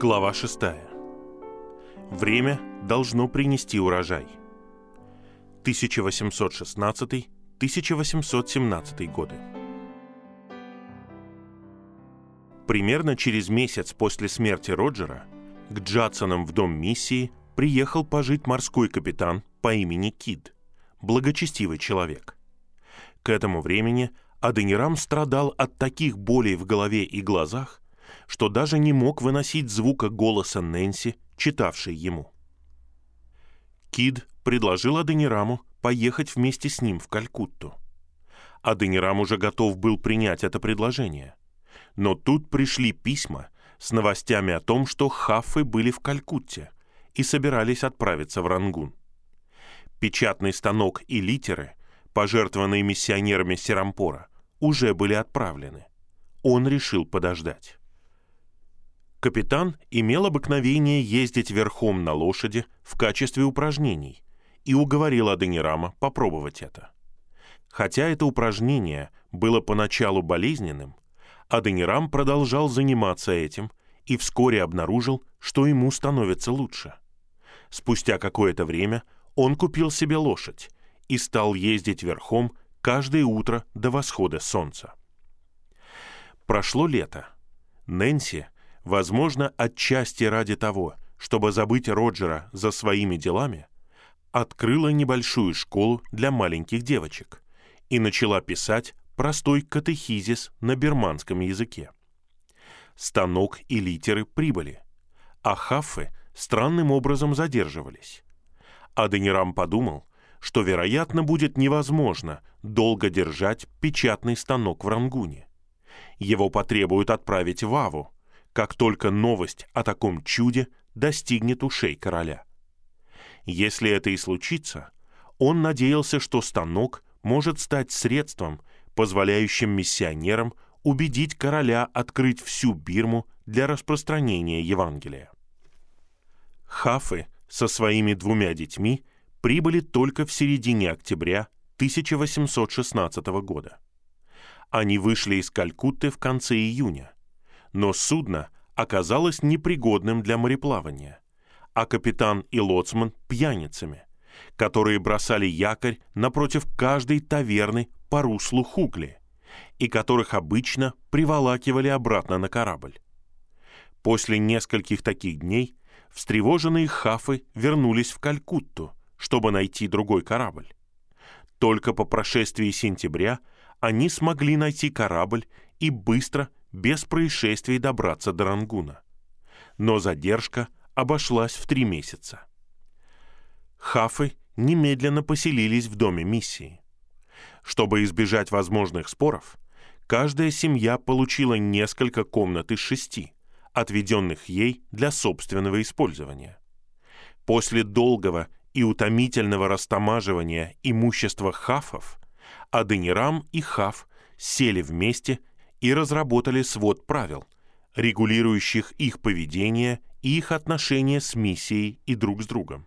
Глава 6. Время должно принести урожай. 1816-1817 годы. Примерно через месяц после смерти Роджера к Джадсонам в дом миссии приехал пожить морской капитан по имени Кид, благочестивый человек. К этому времени Аденирам страдал от таких болей в голове и глазах, что даже не мог выносить звука голоса Нэнси, читавшей ему. Кид предложил Аденираму поехать вместе с ним в Калькутту. Аденирам уже готов был принять это предложение. Но тут пришли письма с новостями о том, что хаффы были в Калькутте и собирались отправиться в Рангун. Печатный станок и литеры, пожертвованные миссионерами Серампора, уже были отправлены. Он решил подождать. Капитан имел обыкновение ездить верхом на лошади в качестве упражнений и уговорил Аденирама попробовать это. Хотя это упражнение было поначалу болезненным, Аденирам продолжал заниматься этим и вскоре обнаружил, что ему становится лучше. Спустя какое-то время он купил себе лошадь и стал ездить верхом каждое утро до восхода солнца. Прошло лето. Нэнси, возможно, отчасти ради того, чтобы забыть Роджера за своими делами, открыла небольшую школу для маленьких девочек и начала писать простой катехизис на берманском языке. Станок и литеры прибыли, а хаффы странным образом задерживались. Аденирам подумал, что, вероятно, будет невозможно долго держать печатный станок в Рангуне. Его потребуют отправить в Аву, как только новость о таком чуде достигнет ушей короля. Если это и случится, он надеялся, что станок может стать средством, позволяющим миссионерам убедить короля открыть всю Бирму для распространения Евангелия. Хафы со своими двумя детьми прибыли только в середине октября 1816 года. Они вышли из Калькутты в конце июня, но судно оказалось непригодным для мореплавания, а капитан и лоцман – пьяницами, которые бросали якорь напротив каждой таверны по руслу Хугли и которых обычно приволакивали обратно на корабль. После нескольких таких дней встревоженные хафы вернулись в Калькутту, чтобы найти другой корабль. Только по прошествии сентября они смогли найти корабль и быстро без происшествий добраться до Рангуна. Но задержка обошлась в три месяца. Хафы немедленно поселились в доме миссии. Чтобы избежать возможных споров, каждая семья получила несколько комнат из шести, отведенных ей для собственного использования. После долгого и утомительного растамаживания имущества хафов, Аденирам и Хаф сели вместе и разработали свод правил, регулирующих их поведение и их отношения с миссией и друг с другом.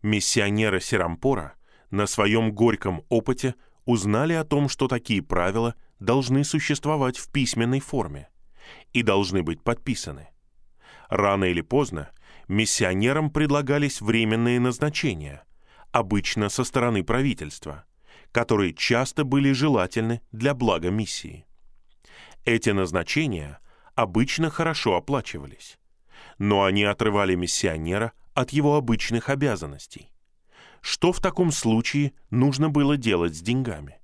Миссионеры Серампора на своем горьком опыте узнали о том, что такие правила должны существовать в письменной форме и должны быть подписаны. Рано или поздно миссионерам предлагались временные назначения, обычно со стороны правительства, которые часто были желательны для блага миссии. Эти назначения обычно хорошо оплачивались, но они отрывали миссионера от его обычных обязанностей. Что в таком случае нужно было делать с деньгами?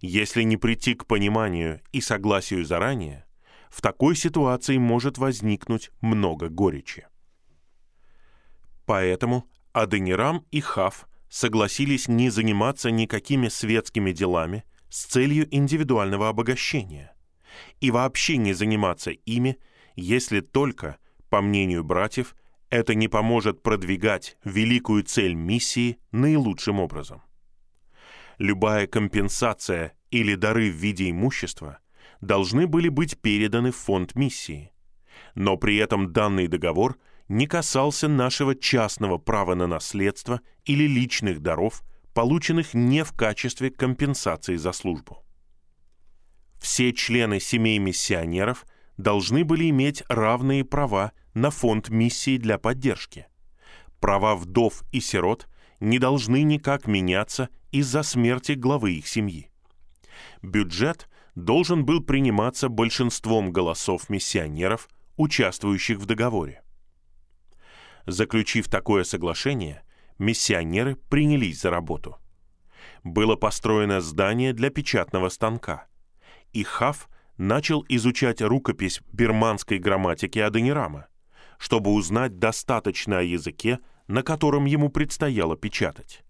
Если не прийти к пониманию и согласию заранее, в такой ситуации может возникнуть много горечи. Поэтому Аденирам и Хав согласились не заниматься никакими светскими делами с целью индивидуального обогащения и вообще не заниматься ими, если только, по мнению братьев, это не поможет продвигать великую цель миссии наилучшим образом. Любая компенсация или дары в виде имущества должны были быть переданы в фонд миссии. Но при этом данный договор не касался нашего частного права на наследство или личных даров, полученных не в качестве компенсации за службу все члены семей миссионеров должны были иметь равные права на фонд миссии для поддержки. Права вдов и сирот не должны никак меняться из-за смерти главы их семьи. Бюджет должен был приниматься большинством голосов миссионеров, участвующих в договоре. Заключив такое соглашение, миссионеры принялись за работу. Было построено здание для печатного станка, и Хаф начал изучать рукопись бирманской грамматики Аденирама, чтобы узнать достаточно о языке, на котором ему предстояло печатать.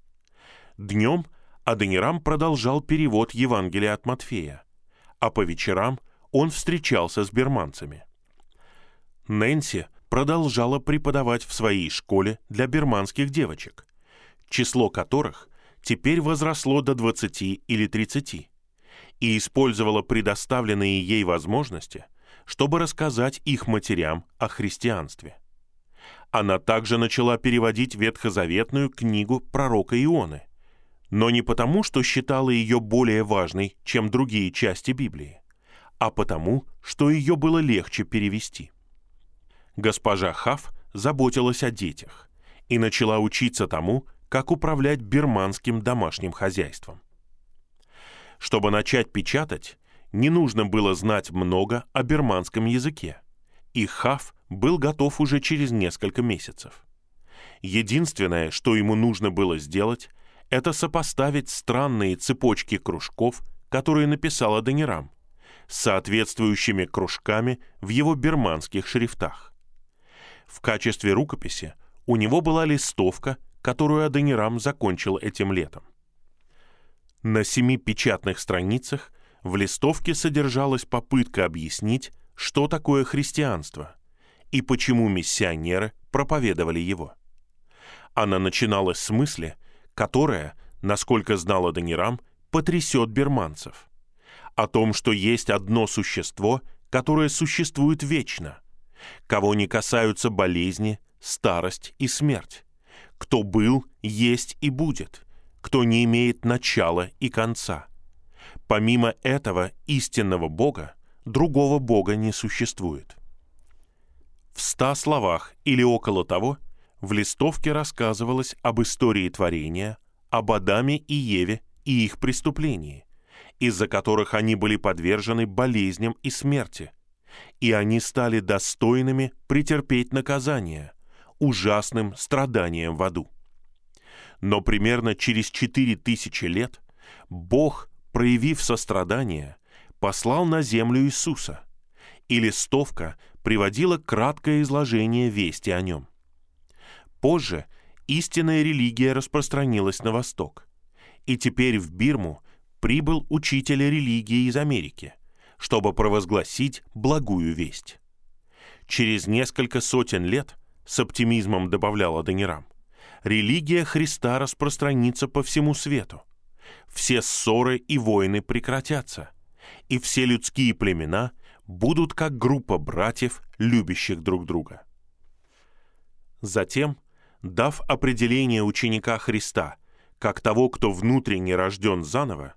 Днем Аденирам продолжал перевод Евангелия от Матфея, а по вечерам он встречался с бирманцами. Нэнси продолжала преподавать в своей школе для бирманских девочек, число которых теперь возросло до 20 или 30, и использовала предоставленные ей возможности, чтобы рассказать их матерям о христианстве. Она также начала переводить ветхозаветную книгу пророка Ионы, но не потому, что считала ее более важной, чем другие части Библии, а потому, что ее было легче перевести госпожа Хаф заботилась о детях и начала учиться тому, как управлять бирманским домашним хозяйством. Чтобы начать печатать, не нужно было знать много о бирманском языке, и Хаф был готов уже через несколько месяцев. Единственное, что ему нужно было сделать, это сопоставить странные цепочки кружков, которые написала Данирам, с соответствующими кружками в его бирманских шрифтах. В качестве рукописи у него была листовка, которую Аденирам закончил этим летом. На семи печатных страницах в листовке содержалась попытка объяснить, что такое христианство и почему миссионеры проповедовали его. Она начиналась с мысли, которая, насколько знала Данирам, потрясет берманцев. О том, что есть одно существо, которое существует вечно, кого не касаются болезни, старость и смерть, кто был, есть и будет, кто не имеет начала и конца. Помимо этого истинного Бога, другого Бога не существует. В ста словах или около того в листовке рассказывалось об истории творения, об Адаме и Еве и их преступлении, из-за которых они были подвержены болезням и смерти – и они стали достойными претерпеть наказание, ужасным страданием в аду. Но примерно через четыре тысячи лет Бог, проявив сострадание, послал на землю Иисуса, и листовка приводила краткое изложение вести о нем. Позже истинная религия распространилась на восток, и теперь в Бирму прибыл учитель религии из Америки – чтобы провозгласить благую весть. Через несколько сотен лет, с оптимизмом добавляла Данирам, религия Христа распространится по всему свету. Все ссоры и войны прекратятся, и все людские племена будут как группа братьев, любящих друг друга. Затем, дав определение ученика Христа как того, кто внутренне рожден заново,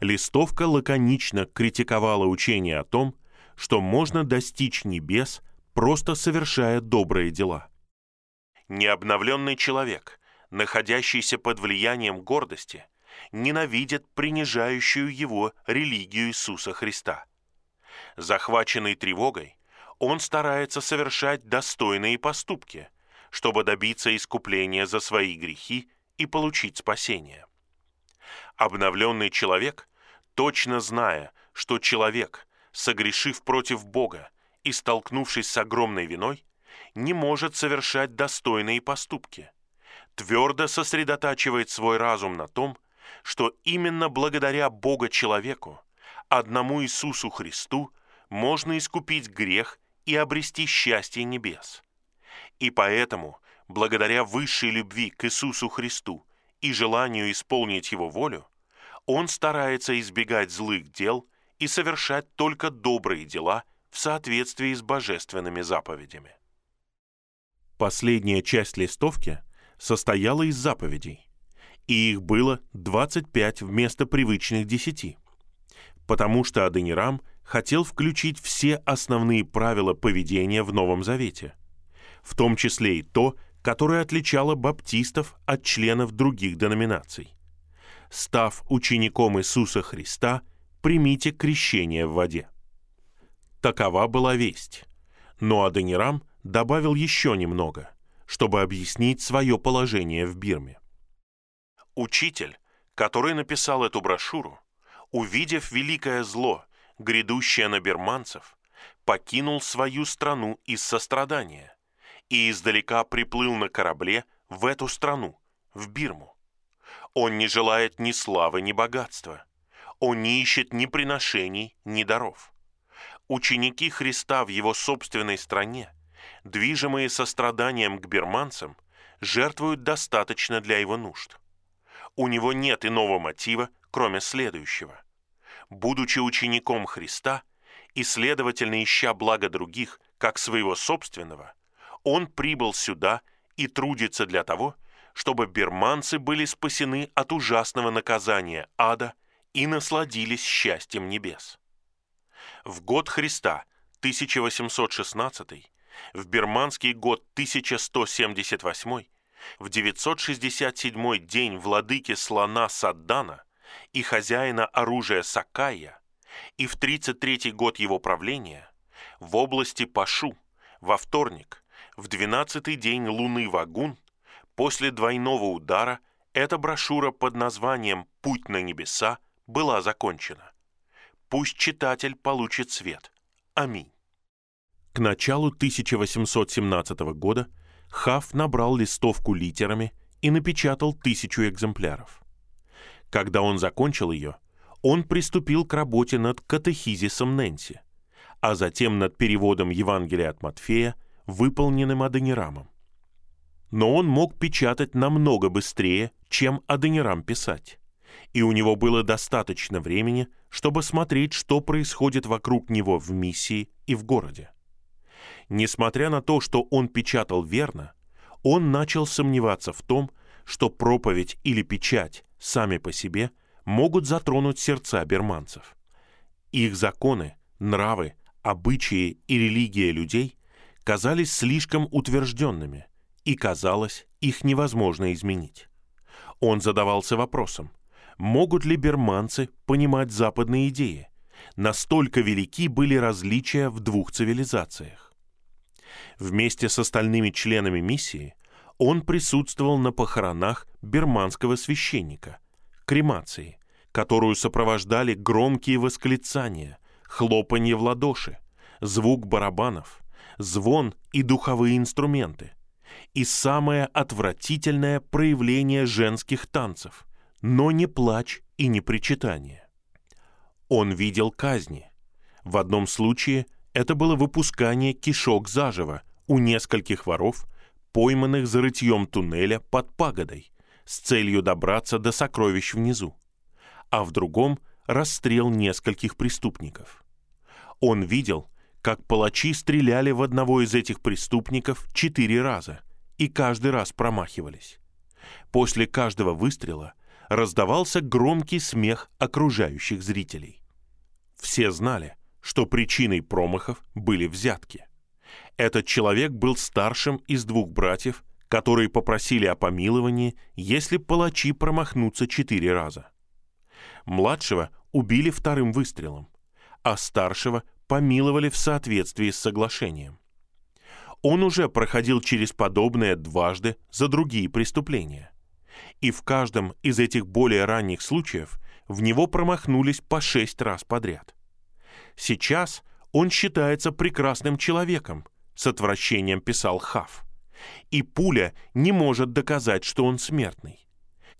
листовка лаконично критиковала учение о том, что можно достичь небес, просто совершая добрые дела. Необновленный человек, находящийся под влиянием гордости, ненавидит принижающую его религию Иисуса Христа. Захваченный тревогой, он старается совершать достойные поступки, чтобы добиться искупления за свои грехи и получить спасение. Обновленный человек, точно зная, что человек, согрешив против Бога и столкнувшись с огромной виной, не может совершать достойные поступки, твердо сосредотачивает свой разум на том, что именно благодаря Бога человеку, одному Иисусу Христу, можно искупить грех и обрести счастье небес. И поэтому, благодаря высшей любви к Иисусу Христу и желанию исполнить Его волю, он старается избегать злых дел и совершать только добрые дела в соответствии с божественными заповедями. Последняя часть листовки состояла из заповедей, и их было 25 вместо привычных 10, потому что Аденирам хотел включить все основные правила поведения в Новом Завете, в том числе и то, которое отличало баптистов от членов других деноминаций. Став учеником Иисуса Христа, примите крещение в воде. Такова была весть. Но Адонирам добавил еще немного, чтобы объяснить свое положение в Бирме. Учитель, который написал эту брошюру, увидев великое зло, грядущее на бирманцев, покинул свою страну из сострадания и издалека приплыл на корабле в эту страну, в Бирму. Он не желает ни славы, ни богатства. Он не ищет ни приношений, ни даров. Ученики Христа в его собственной стране, движимые состраданием к бирманцам, жертвуют достаточно для его нужд. У него нет иного мотива, кроме следующего. Будучи учеником Христа и, следовательно, ища блага других, как своего собственного, он прибыл сюда и трудится для того, чтобы бирманцы были спасены от ужасного наказания ада и насладились счастьем небес. В год Христа, 1816, в бирманский год 1178, в 967 день владыки слона Саддана и хозяина оружия Сакая, и в 33 год его правления, в области Пашу, во вторник, в 12 день луны Вагун, после двойного удара, эта брошюра под названием «Путь на небеса» была закончена. Пусть читатель получит свет. Аминь. К началу 1817 года Хаф набрал листовку литерами и напечатал тысячу экземпляров. Когда он закончил ее, он приступил к работе над катехизисом Нэнси, а затем над переводом Евангелия от Матфея, выполненным Адонирамом. Но он мог печатать намного быстрее, чем Адонирам писать, и у него было достаточно времени, чтобы смотреть, что происходит вокруг него в миссии и в городе. Несмотря на то, что он печатал верно, он начал сомневаться в том, что проповедь или печать сами по себе могут затронуть сердца берманцев. Их законы, нравы, обычаи и религия людей казались слишком утвержденными, и казалось, их невозможно изменить. Он задавался вопросом, могут ли берманцы понимать западные идеи? Настолько велики были различия в двух цивилизациях. Вместе с остальными членами миссии он присутствовал на похоронах берманского священника, кремации, которую сопровождали громкие восклицания, хлопанье в ладоши, звук барабанов, звон и духовые инструменты, и самое отвратительное проявление женских танцев, но не плач и не причитание. Он видел казни. В одном случае это было выпускание кишок заживо у нескольких воров, пойманных за рытьем туннеля под пагодой, с целью добраться до сокровищ внизу, а в другом — расстрел нескольких преступников. Он видел, как палачи стреляли в одного из этих преступников четыре раза и каждый раз промахивались. После каждого выстрела раздавался громкий смех окружающих зрителей. Все знали — что причиной промахов были взятки. Этот человек был старшим из двух братьев, которые попросили о помиловании, если палачи промахнутся четыре раза. Младшего убили вторым выстрелом, а старшего помиловали в соответствии с соглашением. Он уже проходил через подобное дважды за другие преступления. И в каждом из этих более ранних случаев в него промахнулись по шесть раз подряд. Сейчас он считается прекрасным человеком, с отвращением писал Хав. И пуля не может доказать, что он смертный.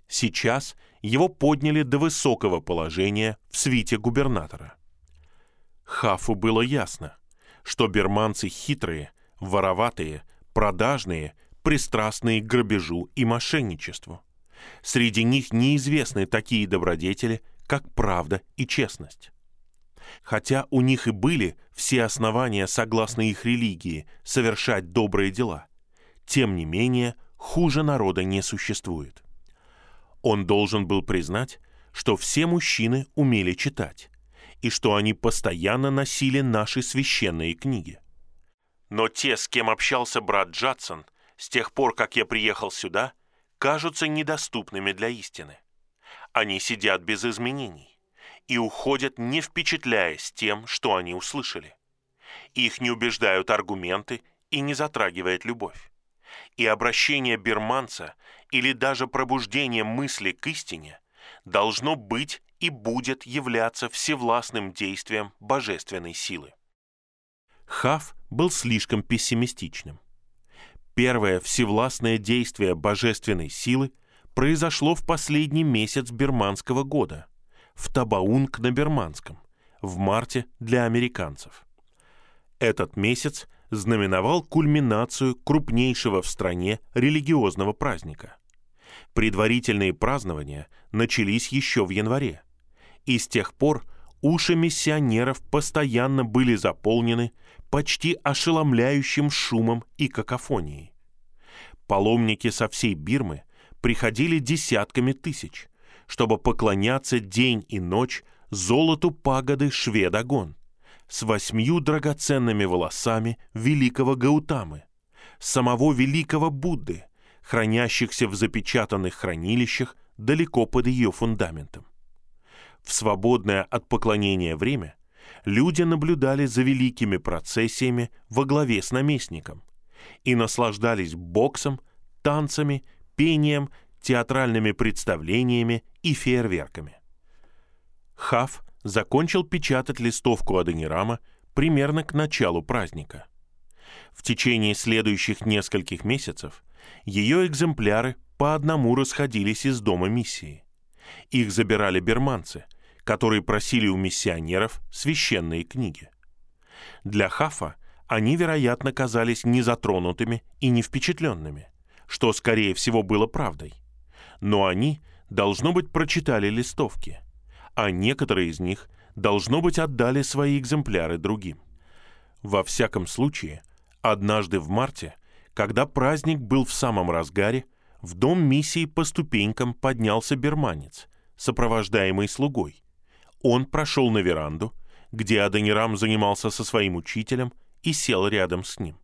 Сейчас его подняли до высокого положения в свите губернатора. Хафу было ясно, что берманцы хитрые, вороватые, продажные, пристрастные к грабежу и мошенничеству. Среди них неизвестны такие добродетели, как правда и честность. Хотя у них и были все основания, согласно их религии, совершать добрые дела, тем не менее хуже народа не существует. Он должен был признать, что все мужчины умели читать, и что они постоянно носили наши священные книги. Но те, с кем общался брат Джадсон, с тех пор, как я приехал сюда, кажутся недоступными для истины. Они сидят без изменений и уходят, не впечатляясь тем, что они услышали. Их не убеждают аргументы и не затрагивает любовь. И обращение бирманца или даже пробуждение мысли к истине должно быть и будет являться всевластным действием божественной силы. Хав был слишком пессимистичным. Первое всевластное действие божественной силы произошло в последний месяц бирманского года, в Табаунг на бирманском, в марте для американцев. Этот месяц знаменовал кульминацию крупнейшего в стране религиозного праздника. Предварительные празднования начались еще в январе, и с тех пор уши миссионеров постоянно были заполнены почти ошеломляющим шумом и какофонией. Паломники со всей Бирмы приходили десятками тысяч, чтобы поклоняться день и ночь золоту пагоды Шведагон с восьмью драгоценными волосами великого Гаутамы, самого великого Будды, хранящихся в запечатанных хранилищах далеко под ее фундаментом. В свободное от поклонения время люди наблюдали за великими процессиями во главе с наместником и наслаждались боксом, танцами, пением, театральными представлениями и фейерверками. Хав закончил печатать листовку Аденирама примерно к началу праздника. В течение следующих нескольких месяцев ее экземпляры по одному расходились из дома миссии. Их забирали берманцы, которые просили у миссионеров священные книги. Для Хафа они, вероятно, казались незатронутыми и не впечатленными, что, скорее всего, было правдой. Но они, должно быть, прочитали листовки, а некоторые из них, должно быть, отдали свои экземпляры другим. Во всяком случае, однажды в марте, когда праздник был в самом разгаре, в дом миссии по ступенькам поднялся берманец, сопровождаемый слугой, он прошел на веранду, где Адонирам занимался со своим учителем, и сел рядом с ним.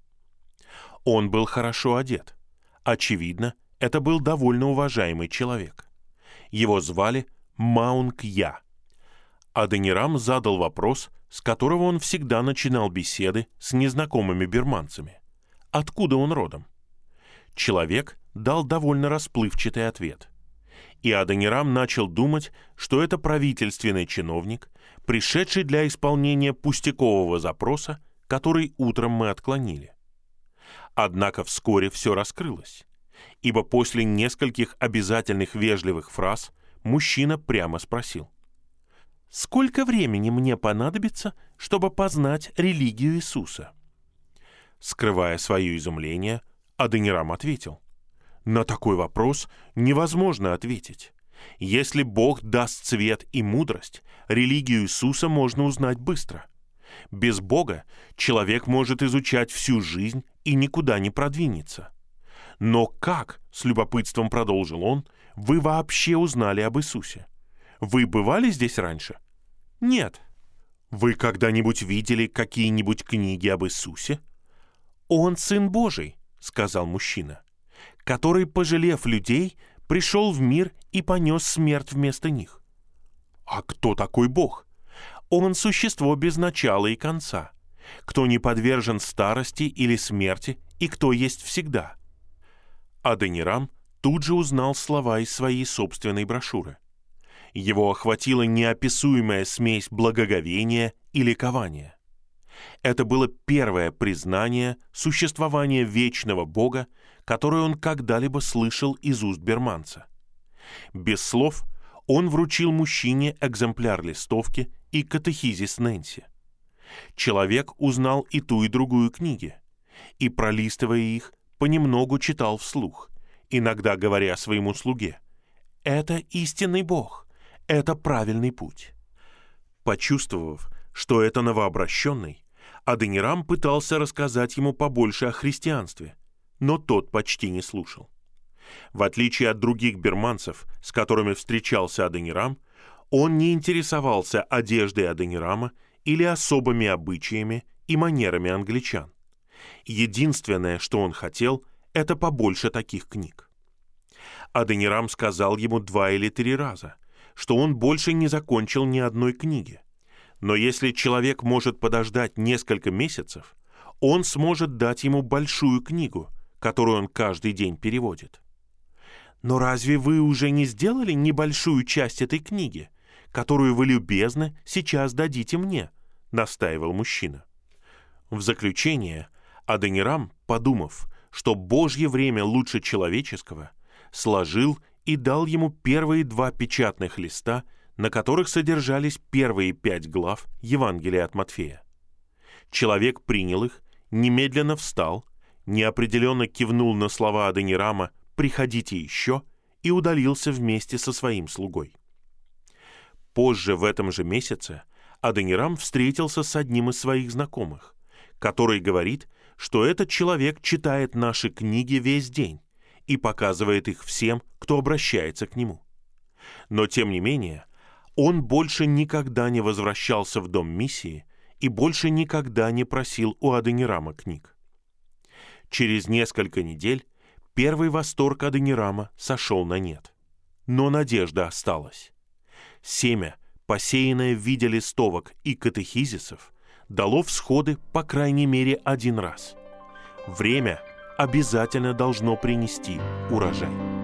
Он был хорошо одет. Очевидно, это был довольно уважаемый человек. Его звали Маунг Я. Адонирам задал вопрос, с которого он всегда начинал беседы с незнакомыми бирманцами. Откуда он родом? Человек дал довольно расплывчатый ответ и Адонирам начал думать, что это правительственный чиновник, пришедший для исполнения пустякового запроса, который утром мы отклонили. Однако вскоре все раскрылось, ибо после нескольких обязательных вежливых фраз мужчина прямо спросил. «Сколько времени мне понадобится, чтобы познать религию Иисуса?» Скрывая свое изумление, Адонирам ответил – на такой вопрос невозможно ответить. Если Бог даст цвет и мудрость, религию Иисуса можно узнать быстро. Без Бога человек может изучать всю жизнь и никуда не продвинется. Но как, с любопытством продолжил он, вы вообще узнали об Иисусе? Вы бывали здесь раньше? Нет. Вы когда-нибудь видели какие-нибудь книги об Иисусе? Он Сын Божий, сказал мужчина который, пожалев людей, пришел в мир и понес смерть вместо них. А кто такой Бог? Он существо без начала и конца, кто не подвержен старости или смерти и кто есть всегда. Аденирам тут же узнал слова из своей собственной брошюры. Его охватила неописуемая смесь благоговения и ликования. Это было первое признание существования вечного Бога которую он когда-либо слышал из уст берманца. Без слов он вручил мужчине экземпляр листовки и катехизис Нэнси. Человек узнал и ту, и другую книги, и, пролистывая их, понемногу читал вслух, иногда говоря своему слуге, «Это истинный Бог, это правильный путь». Почувствовав, что это новообращенный, Аденирам пытался рассказать ему побольше о христианстве, но тот почти не слушал. В отличие от других берманцев, с которыми встречался Аденирам, Он не интересовался одеждой Аденирама или особыми обычаями и манерами англичан. Единственное, что он хотел, это побольше таких книг. Аденирам сказал ему два или три раза, что он больше не закончил ни одной книги. Но если человек может подождать несколько месяцев, он сможет дать ему большую книгу, которую он каждый день переводит. Но разве вы уже не сделали небольшую часть этой книги, которую вы любезно сейчас дадите мне?» — настаивал мужчина. В заключение Аденирам, подумав, что Божье время лучше человеческого, сложил и дал ему первые два печатных листа, на которых содержались первые пять глав Евангелия от Матфея. Человек принял их, немедленно встал, неопределенно кивнул на слова Аденирама «приходите еще» и удалился вместе со своим слугой. Позже в этом же месяце Аденирам встретился с одним из своих знакомых, который говорит, что этот человек читает наши книги весь день и показывает их всем, кто обращается к нему. Но, тем не менее, он больше никогда не возвращался в дом миссии и больше никогда не просил у Аденирама книг. Через несколько недель первый восторг Аденирама сошел на нет. Но надежда осталась. Семя, посеянное в виде листовок и катехизисов, дало всходы по крайней мере один раз. Время обязательно должно принести урожай.